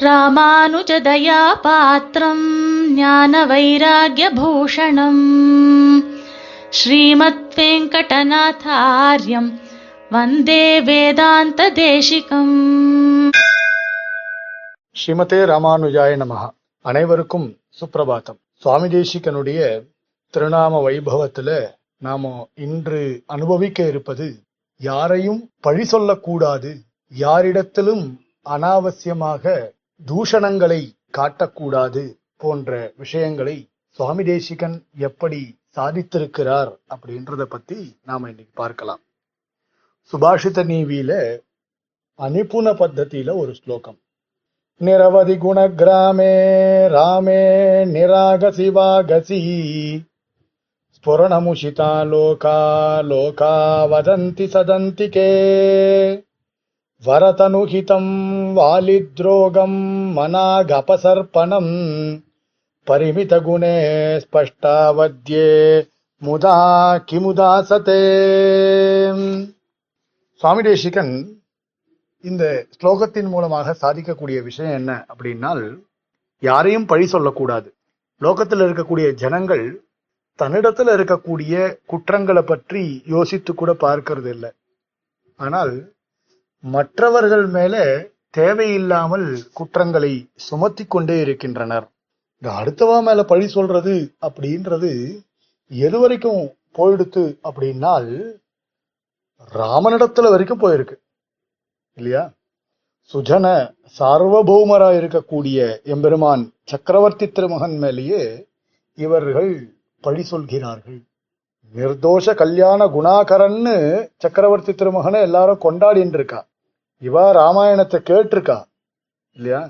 ராமானுஜதயா பாத்திரம் ஞான வைராகியபூஷணம் ஸ்ரீமத் வெங்கடநாதாரியம் வந்தே வேதாந்த தேசிகம் ஸ்ரீமதே ராமானுஜாய நமகா அனைவருக்கும் சுப்பிரபாத்தம். சுவாமி தேசிகனுடைய திருநாம வைபவத்துல நாம இன்று அனுபவிக்க இருப்பது யாரையும் பழி சொல்லக்கூடாது யாரிடத்திலும் அனாவசியமாக தூஷணங்களை காட்டக்கூடாது போன்ற விஷயங்களை சுவாமி தேசிகன் எப்படி சாதித்திருக்கிறார் அப்படின்றத பத்தி நாம இன்னைக்கு பார்க்கலாம். சுபாஷித நீவியில அனிபுண பத்தத்தில ஒரு ஸ்லோகம். நிரவதி குண கிராமே ராமே நிராக சிவாகசி. ஸ்புரணமுஷிதா லோகா லோகா வதந்தி சதந்திகே. वरतनुहितं वालिद्रोगं मनागपसर्पणम् परिमितगुणे स्पष्टावद्ये मुदा किमुदासते சுவாமி தேசிகன் இந்த ஸ்லோகத்தின் மூலமாக சாதிக்கக்கூடிய விஷயம் என்ன அப்படின்னால் யாரையும் பழி சொல்லக்கூடாது லோகத்தில் இருக்கக்கூடிய ஜனங்கள் தன்னிடத்துல இருக்கக்கூடிய குற்றங்களை பற்றி யோசித்து கூட பார்க்கறது இல்லை ஆனால் மற்றவர்கள் மேல தேவையில்லாமல் குற்றங்களை சுமத்தி கொண்டே இருக்கின்றனர். இந்த அடுத்தவா மேல பழி சொல்றது அப்படின்றது எது வரைக்கும் போயிடுத்து அப்படின்னால் ராமனிடத்துல வரைக்கும் போயிருக்கு. இல்லையா? சுஜன சார்வபௌமரா இருக்கக்கூடிய எம்பெருமான் சக்கரவர்த்தி திருமகன் மேலேயே இவர்கள் பழி சொல்கிறார்கள். நிர்தோஷ கல்யாண குணாகரன்னு சக்கரவர்த்தி திருமகனை எல்லாரும் கொண்டாடின்னு இருக்கா இவா ராமாயணத்தை கேட்டிருக்கா. இல்லையா?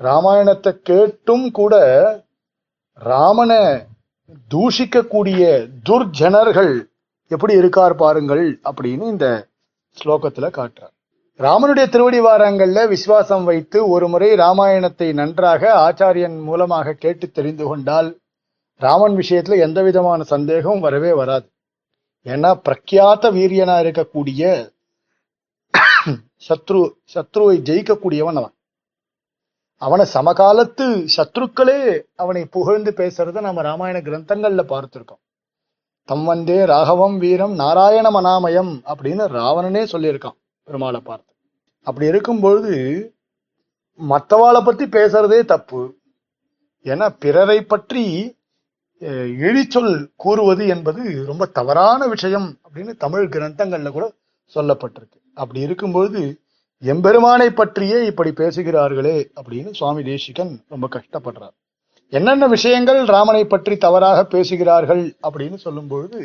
ராமாயணத்தை கேட்டும் கூட ராமனை தூஷிக்கக்கூடிய துர்ஜனர்கள் எப்படி இருக்கார் பாருங்கள் அப்படின்னு இந்த ஸ்லோகத்துல காட்டுறார். ராமனுடைய திருவடி வாரங்கள்ல விசுவாசம் வைத்து ஒரு முறை ராமாயணத்தை நன்றாக ஆச்சாரியன் மூலமாக கேட்டு தெரிந்து கொண்டால் ராமன் விஷயத்துல எந்த விதமான சந்தேகமும் வரவே வராது. ஏன்னா பிரக்யாத்த வீரியனா இருக்கக்கூடிய சத்ரு சத்ருவை ஜெயிக்கக்கூடியவன் அவன். அவனை சமகாலத்து சத்ருக்களே அவனை புகழ்ந்து பேசுறத நம்ம ராமாயண கிரந்தங்கள்ல பார்த்திருக்கோம். தம் வந்தே ராகவம் வீரம் நாராயண மனாமயம் அப்படின்னு ராவணனே சொல்லியிருக்கான் பெருமாளை பார்த்து. அப்படி இருக்கும்பொழுது மற்றவாளை பத்தி பேசுறதே தப்பு. ஏன்னா பிறரை பற்றி எழிச்சொல் கூறுவது என்பது ரொம்ப தவறான விஷயம் அப்படின்னு தமிழ் கிரந்தங்கள்ல கூட சொல்லப்பட்டிருக்கு. அப்படி இருக்கும்போது எம்பெருமானை பற்றியே இப்படி பேசுகிறார்களே அப்படின்னு சுவாமி தேசிகன் ரொம்ப கஷ்டப்படுறார். என்னென்ன விஷயங்கள் ராமனை பற்றி தவறாக பேசுகிறார்கள்? அப்படின்னு சொல்லும்பொழுது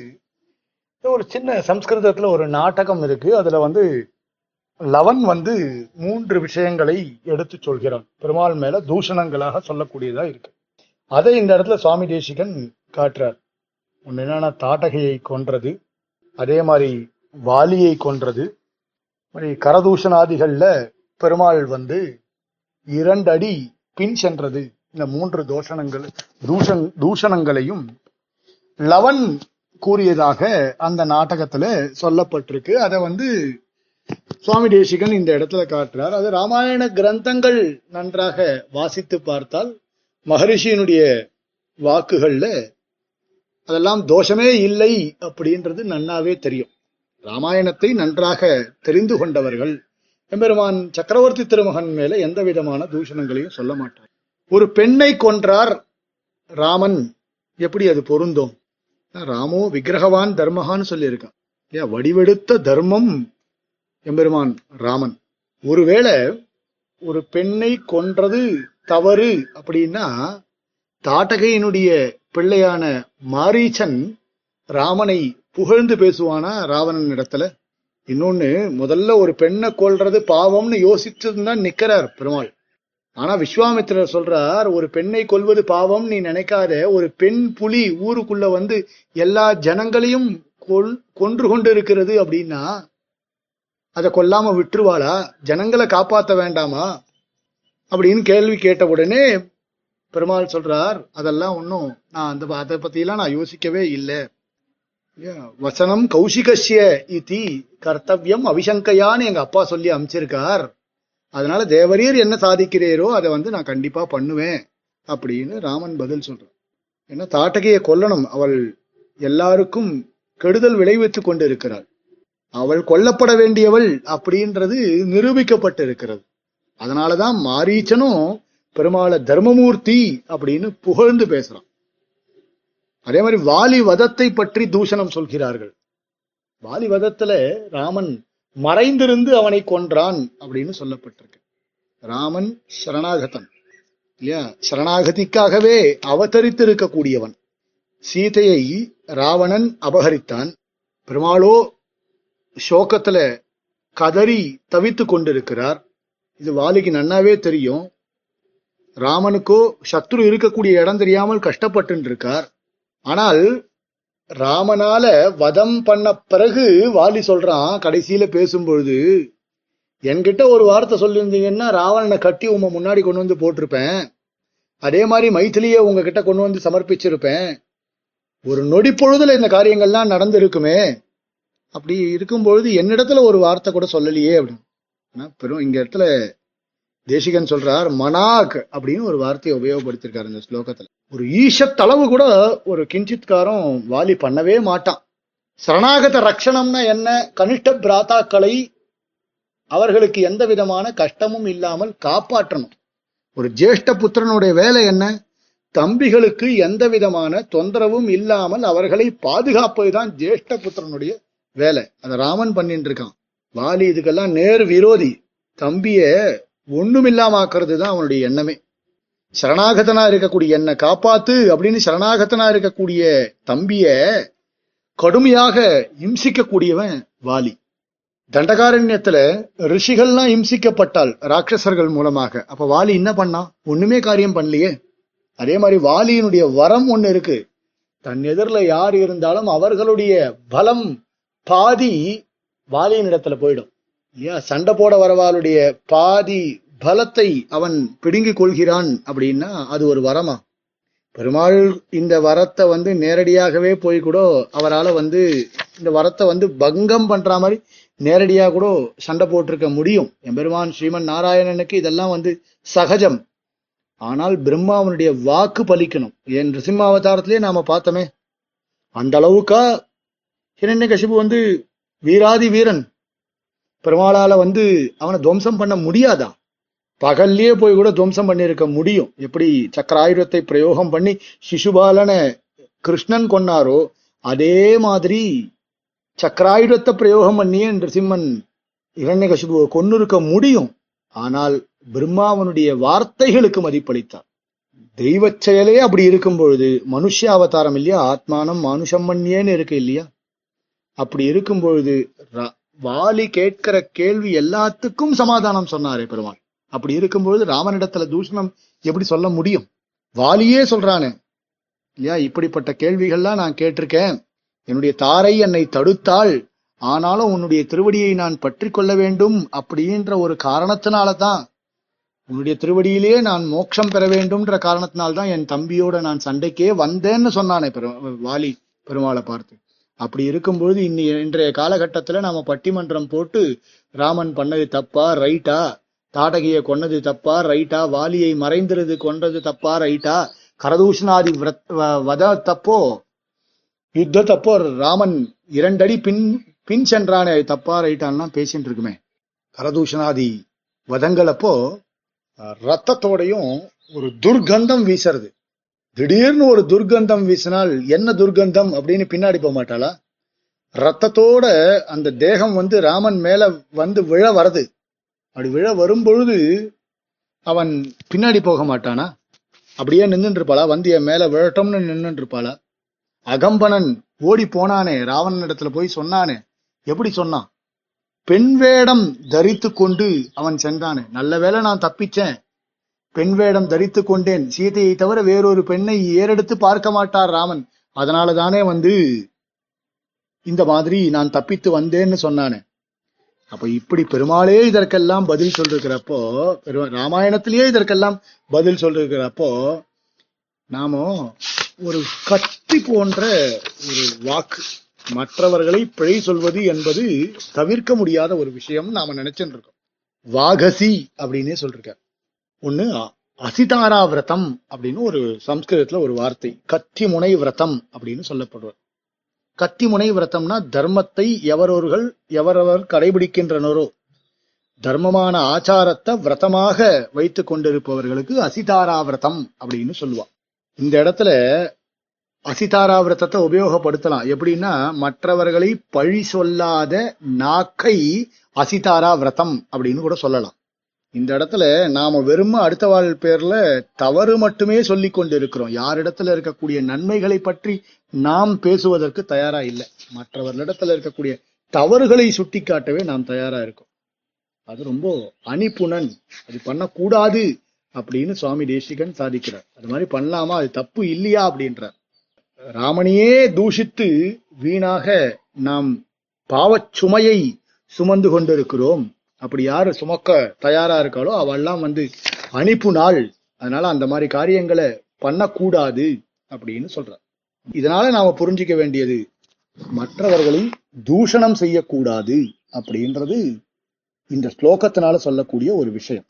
ஒரு சின்ன சம்ஸ்கிருதத்துல ஒரு நாடகம் இருக்கு. அதுல வந்து லவன் வந்து மூன்று விஷயங்களை எடுத்து சொல்கிறான். பெருமாள் மேல தூஷணங்களாக சொல்லக்கூடியதா இருக்கு. அதை இந்த இடத்துல சுவாமி தேசிகன் காட்டுறார். ஒன்று என்னன்னா தாட்டகையை கொன்றது அதே மாதிரி வாலியை கொன்றது. மாதிரி கரதூஷணாதிகளில் பெருமாள் வந்து இரண்டு அடி பின் சென்றது. இந்த மூன்று தோஷணங்கள் தூஷன் தூஷணங்களையும் லவன் கூறியதாக அந்த நாடகத்துல சொல்லப்பட்டிருக்கு. அதை வந்து சுவாமி தேசிகன் இந்த இடத்துல காட்டுறார். அது ராமாயண கிரந்தங்கள் நன்றாக வாசித்து பார்த்தால் மகரிஷியினுடைய வாக்குகள்ல அதெல்லாம் தோஷமே இல்லை அப்படின்றது நன்னாவே தெரியும். ராமாயணத்தை நன்றாக தெரிந்து கொண்டவர்கள் எம்பெருமான் சக்கரவர்த்தி திருமகன் மேல எந்த விதமான தூஷணங்களையும் சொல்ல மாட்டார். ஒரு பெண்ணை கொன்றார் ராமன் எப்படி அது பொருந்தும்? ராமோ விக்கிரகவான் தர்மகான்னு சொல்லியிருக்கான். ஏன் வடிவெடுத்த தர்மம் எம்பெருமான் ராமன். ஒருவேளை ஒரு பெண்ணை கொன்றது தவறு அப்படின்னா தாட்டகையினுடைய பிள்ளையான மாரீச்சன் ராமனை புகழ்ந்து பேசுவானா ராவணன் இடத்துல? இன்னொன்னு முதல்ல ஒரு பெண்ணை கொள்றது பாவம்னு யோசிச்சுதான் தான் நிக்கிறார் பெருமாள். ஆனா விஸ்வாமித்திரர் சொல்றார் ஒரு பெண்ணை கொல்வது பாவம் நீ நினைக்காத. ஒரு பெண் புலி ஊருக்குள்ள வந்து எல்லா ஜனங்களையும் கொன்று கொண்டு இருக்கிறது அப்படின்னா அதை கொல்லாம விட்டுருவாளா? ஜனங்களை காப்பாத்த வேண்டாமா? அப்படின்னு கேள்வி கேட்ட உடனே பெருமாள் சொல்றார் அதெல்லாம் ஒன்றும் நான் அந்த அதை பத்தியெல்லாம் நான் யோசிக்கவே இல்லை. வசனம் கௌசிகஸ்ய இத்தி கர்த்தவியம் அவிசங்கையான்னு எங்க அப்பா சொல்லி அமைச்சிருக்கார். அதனால தேவரீர் என்ன சாதிக்கிறீரோ அதை வந்து நான் கண்டிப்பா பண்ணுவேன் அப்படின்னு ராமன் பதில் சொல்றான் ஏன்னா தாட்டகையை கொல்லணும். அவள் எல்லாருக்கும் கெடுதல் விளைவித்துக் கொண்டு இருக்கிறாள் அவள் கொல்லப்பட வேண்டியவள் அப்படின்றது நிரூபிக்கப்பட்டு இருக்கிறது அதனாலதான் மாரீச்சனும் பெருமாளை தர்மமூர்த்தி அப்படின்னு புகழ்ந்து பேசுறான். அதே மாதிரி வாலி வதத்தை பற்றி தூஷணம் சொல்கிறார்கள். வாலி வதத்துல ராமன் மறைந்திருந்து அவனை கொன்றான் அப்படின்னு சொல்லப்பட்டிருக்கு. ராமன் சரணாகதன் இல்லையா? சரணாகதிக்காகவே அவதரித்து இருக்கக்கூடியவன் சீதையை ராவணன் அபகரித்தான். பெருமாளோ சோகத்துல கதறி தவித்து கொண்டிருக்கிறார். இது வாலிக்கு நன்னாவே தெரியும். ராமனுக்கோ சத்ரு இருக்கக்கூடிய இடம் தெரியாமல் கஷ்டப்பட்டு இருக்கார் ஆனால் ராமனால வதம் பண்ண பிறகு வாலி சொல்றான் கடைசியில பேசும்பொழுது என்கிட்ட ஒரு வார்த்தை சொல்லியிருந்தீங்கன்னா ராவணனை கட்டி உங்க முன்னாடி கொண்டு வந்து போட்டிருப்பேன். அதே மாதிரி மைத்திலியை உங்ககிட்ட கொண்டு வந்து சமர்ப்பிச்சிருப்பேன். ஒரு நொடி பொழுதுல இந்த காரியங்கள்லாம் நடந்திருக்குமே. அப்படி இருக்கும்பொழுது என்னிடத்துல ஒரு வார்த்தை கூட சொல்லலையே அப்படின்னு. பெரும் இங்க இடத்துல தேசிகன் சொல்றார் மனாக் அப்படின்னு ஒரு வார்த்தையை உபயோகப்படுத்திருக்காரு இந்த ஸ்லோகத்துல. ஒரு ஈஷத்தளவு கூட ஒரு கிஞ்சித்காரம் வாலி பண்ணவே மாட்டான். சரணாகத ரக்ஷணம்னா என்ன? கனிஷ்ட பிராத்தாக்களை அவர்களுக்கு எந்த விதமான கஷ்டமும் இல்லாமல் காப்பாற்றணும். ஒரு ஜேஷ்ட புத்திரனுடைய வேலை என்ன? தம்பிகளுக்கு எந்த விதமான தொந்தரவும் இல்லாமல் அவர்களை பாதுகாப்பதுதான் ஜேஷ்ட புத்திரனுடைய வேலை. அதை ராமன் பண்ணிட்டு இருக்கான். வாலி இதுக்கெல்லாம் நேர் விரோதி. தம்பிய ஒண்ணுமில்லாமாக்குறது தான் அவனுடைய எண்ணமே. சரணாகதனா இருக்கக்கூடிய என்னை காப்பாத்து அப்படின்னு சரணாகதனா இருக்கக்கூடிய தம்பிய கடுமையாக இம்சிக்கக்கூடியவன் வாலி. தண்டகாரண்யத்துல ரிஷிகள்லாம் இம்சிக்கப்பட்டால் ராட்சசர்கள் மூலமாக. அப்ப வாலி என்ன பண்ணான் ஒண்ணுமே காரியம் பண்ணலையே. அதே மாதிரி வாலியினுடைய வரம் ஒண்ணு இருக்கு. தன் எதிரில் யார் இருந்தாலும் அவர்களுடைய பலம் பாதி வாலியின் இடத்துல போயிடும். ஏன் சண்டை போட வரவாளுடைய பாதி பலத்தை அவன் பிடுங்கிக் கொள்கிறான் அப்படின்னா அது ஒரு வரமா? பெருமாள் இந்த வரத்தை வந்து நேரடியாகவே போய் கூட அவரால் வந்து இந்த வரத்தை வந்து பங்கம் பண்ற மாதிரி நேரடியாக கூட சண்டை போட்டிருக்க முடியும். எம்பெருமான் ஸ்ரீமன் நாராயணனுக்கு இதெல்லாம் வந்து சகஜம். ஆனால் பிரம்மாவனுடைய வாக்கு பலிக்கணும். என் ரிசிம்ம அவதாரத்திலே நாம பார்த்தோமே. அந்த அளவுக்கா ஹிரண்யகசிபு வந்து வீராதி வீரன். பெருமாளால வந்து அவனை துவம்சம் பண்ண முடியாதா பகல்லையே போய் கூட துவம்சம் பண்ணியிருக்க முடியும். எப்படி சக்கராயுதத்தை பிரயோகம் பண்ணி சிசுபாலனை கிருஷ்ணன் கொன்னாரோ அதே மாதிரி சக்கராயுதத்தை பிரயோகம் பண்ணியே நிருசிம்மன் இரண்யகசிபுவை கொன்னிருக்க முடியும். ஆனால் பிரம்மாவனுடைய வார்த்தைகளுக்கு மதிப்பளித்தார். தெய்வச் செயலே அப்படி இருக்கும் பொழுது மனுஷ அவதாரம் இல்லையா? ஆத்மானம் மனுஷம் பண்ணியேன்னு இருக்கு இல்லையா? அப்படி இருக்கும் பொழுது வாலி கேட்கிற கேள்வி எல்லாத்துக்கும் சமாதானம் சொன்னாரே பெருமாள். அப்படி இருக்கும்பொழுது ராமனிடத்துல தூஷணம் எப்படி சொல்ல முடியும்? வாலியே சொல்றானே இல்லையா இப்படிப்பட்ட கேள்விகள்லாம் நான் கேட்டிருக்கேன். என்னுடைய தாரை என்னை தடுத்தாள். ஆனாலும் உன்னுடைய திருவடியை நான் பற்றி கொள்ள வேண்டும் அப்படின்ற ஒரு காரணத்தினால தான் உன்னுடைய திருவடியிலேயே நான் மோட்சம் பெற வேண்டும்ன்ற காரணத்தினால்தான் என் தம்பியோட நான் சண்டைக்கே வந்தேன்னு சொன்னானே பெரு வாலி பெருமாளை பார்த்து. அப்படி இருக்கும்பொழுது இன்னி இன்றைய காலகட்டத்துல நாம பட்டிமன்றம் போட்டு ராமன் பண்ணது தப்பா ரைட்டா? தாடகியை கொன்னது தப்பா ரைட்டா? வாலியை மறைந்திருது கொன்றது தப்பா ரைட்டா? கரதூஷணாதி விரத்- வ- வத தப்போ? யுத்த தப்போ? ராமன் இரண்டடி பின் பின் சென்றானே தப்பா ரைட்டான்லாம் பேசிட்டு இருக்குமே. கரதூஷணாதி வதங்களப்போ ரத்தத்தோடையும் ஒரு துர்கந்தம் வீசுறது. திடீர்னு ஒரு துர்கந்தம் வீசினால் என்ன துர்கந்தம் அப்படின்னு பின்னாடி போக மாட்டாளா? ரத்தத்தோட அந்த தேகம் வந்து ராமன் மேல வந்து விழ வரது அப்படி விழ வரும் பொழுது அவன் பின்னாடி போக மாட்டானா? அப்படியே நின்னுட்டு இருப்பாளா வந்து என் மேல விழட்டம்னு நின்னுட்டு இருப்பாளா அகம்பனன் ஓடி போனானே ராவணன் இடத்துல போய் சொன்னானே. எப்படி சொன்னான்? பெண் வேடம் தரித்து கொண்டு அவன் சென்றானே. நல்ல வேளை நான் தப்பிச்சேன். பெண் வேடம் தரித்து கொண்டேன். சீதையை தவிர வேறொரு பெண்ணை ஏறெடுத்து பார்க்க மாட்டார் ராமன். அதனால தானே வந்து இந்த மாதிரி நான் தப்பித்து வந்தேன்னு சொன்னானே. அப்ப இப்படி பெருமாளே இதற்கெல்லாம் பதில் சொல்லிருக்கிறப்போ பெரு ராமாயணத்திலேயே இதற்கெல்லாம் பதில் சொல்லிருக்கிறப்போ நாம ஒரு கத்தி போன்ற ஒரு வாக்கு மற்றவர்களை பிழை சொல்வது என்பது தவிர்க்க முடியாத ஒரு விஷயம் நாம நினைச்சுட்டு இருக்கோம். வாகசி அப்படின்னே சொல்லிருக்க ஒண்ணு அ- அசிதாரா விரதம் அப்படின்னு ஒரு சம்ஸ்கிருதத்துல ஒரு வார்த்தை. கத்தி முனை விரதம் அப்படின்னு சொல்லப்படுவார். கத்தி முனை விரதம்னா தர்மத்தை எவரொருகள் எவரவர் கடைபிடிக்கின்றனரோ தர்மமான ஆச்சாரத்தை விரதமாக வைத்து கொண்டிருப்பவர்களுக்கு அசிதாரா விரதம் அப்படின்னு சொல்லுவான் இந்த இடத்துல அசிதாரா விரதத்தை உபயோகப்படுத்தலாம். எப்படின்னா மற்றவர்களை பழி சொல்லாத நாக்கை அசிதாரா விரதம் அப்படின்னு கூட சொல்லலாம். இந்த இடத்துல நாம வெறும அடுத்த வாழ் பேர்ல தவறு மட்டுமே சொல்லிக் கொண்டு இருக்கிறோம் யாரிடத்துல இருக்கக்கூடிய நன்மைகளை பற்றி நாம் பேசுவதற்கு தயாரா இல்லை. மற்றவர்களிடத்துல இருக்கக்கூடிய தவறுகளை சுட்டிக்காட்டவே நாம் தயாரா இருக்கோம். அது ரொம்ப அணிப்புணன். அது பண்ணக்கூடாது அப்படின்னு சுவாமி தேசிகன் சாதிக்கிறார். அது மாதிரி பண்ணலாமா? அது தப்பு இல்லையா? அப்படின்றார். ராமனையே தூஷித்து வீணாக நாம் பாவச் சுமையை சுமந்து கொண்டிருக்கிறோம். அப்படி யாரு சுமக்க தயாரா இருக்காளோ அவெல்லாம் வந்து அனுப்பு நாள் அதனால அந்த மாதிரி காரியங்களை பண்ணக்கூடாது அப்படின்னு சொல்றார் இதனால நாம புரிஞ்சிக்க வேண்டியது மற்றவர்களை தூஷணம் செய்யக்கூடாது அப்படின்றது இந்த ஸ்லோகத்தினால சொல்லக்கூடிய ஒரு விஷயம்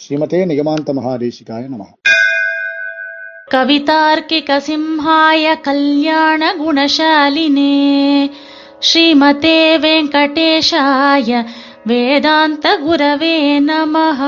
ஸ்ரீமதே நிகமாந்த மகாதேசிகாய நமஹ कवितार्किकसिंहाय कल्याणगुणशालिने श्रीमते वेङ्कटेशाय वेदान्तगुरवे नमः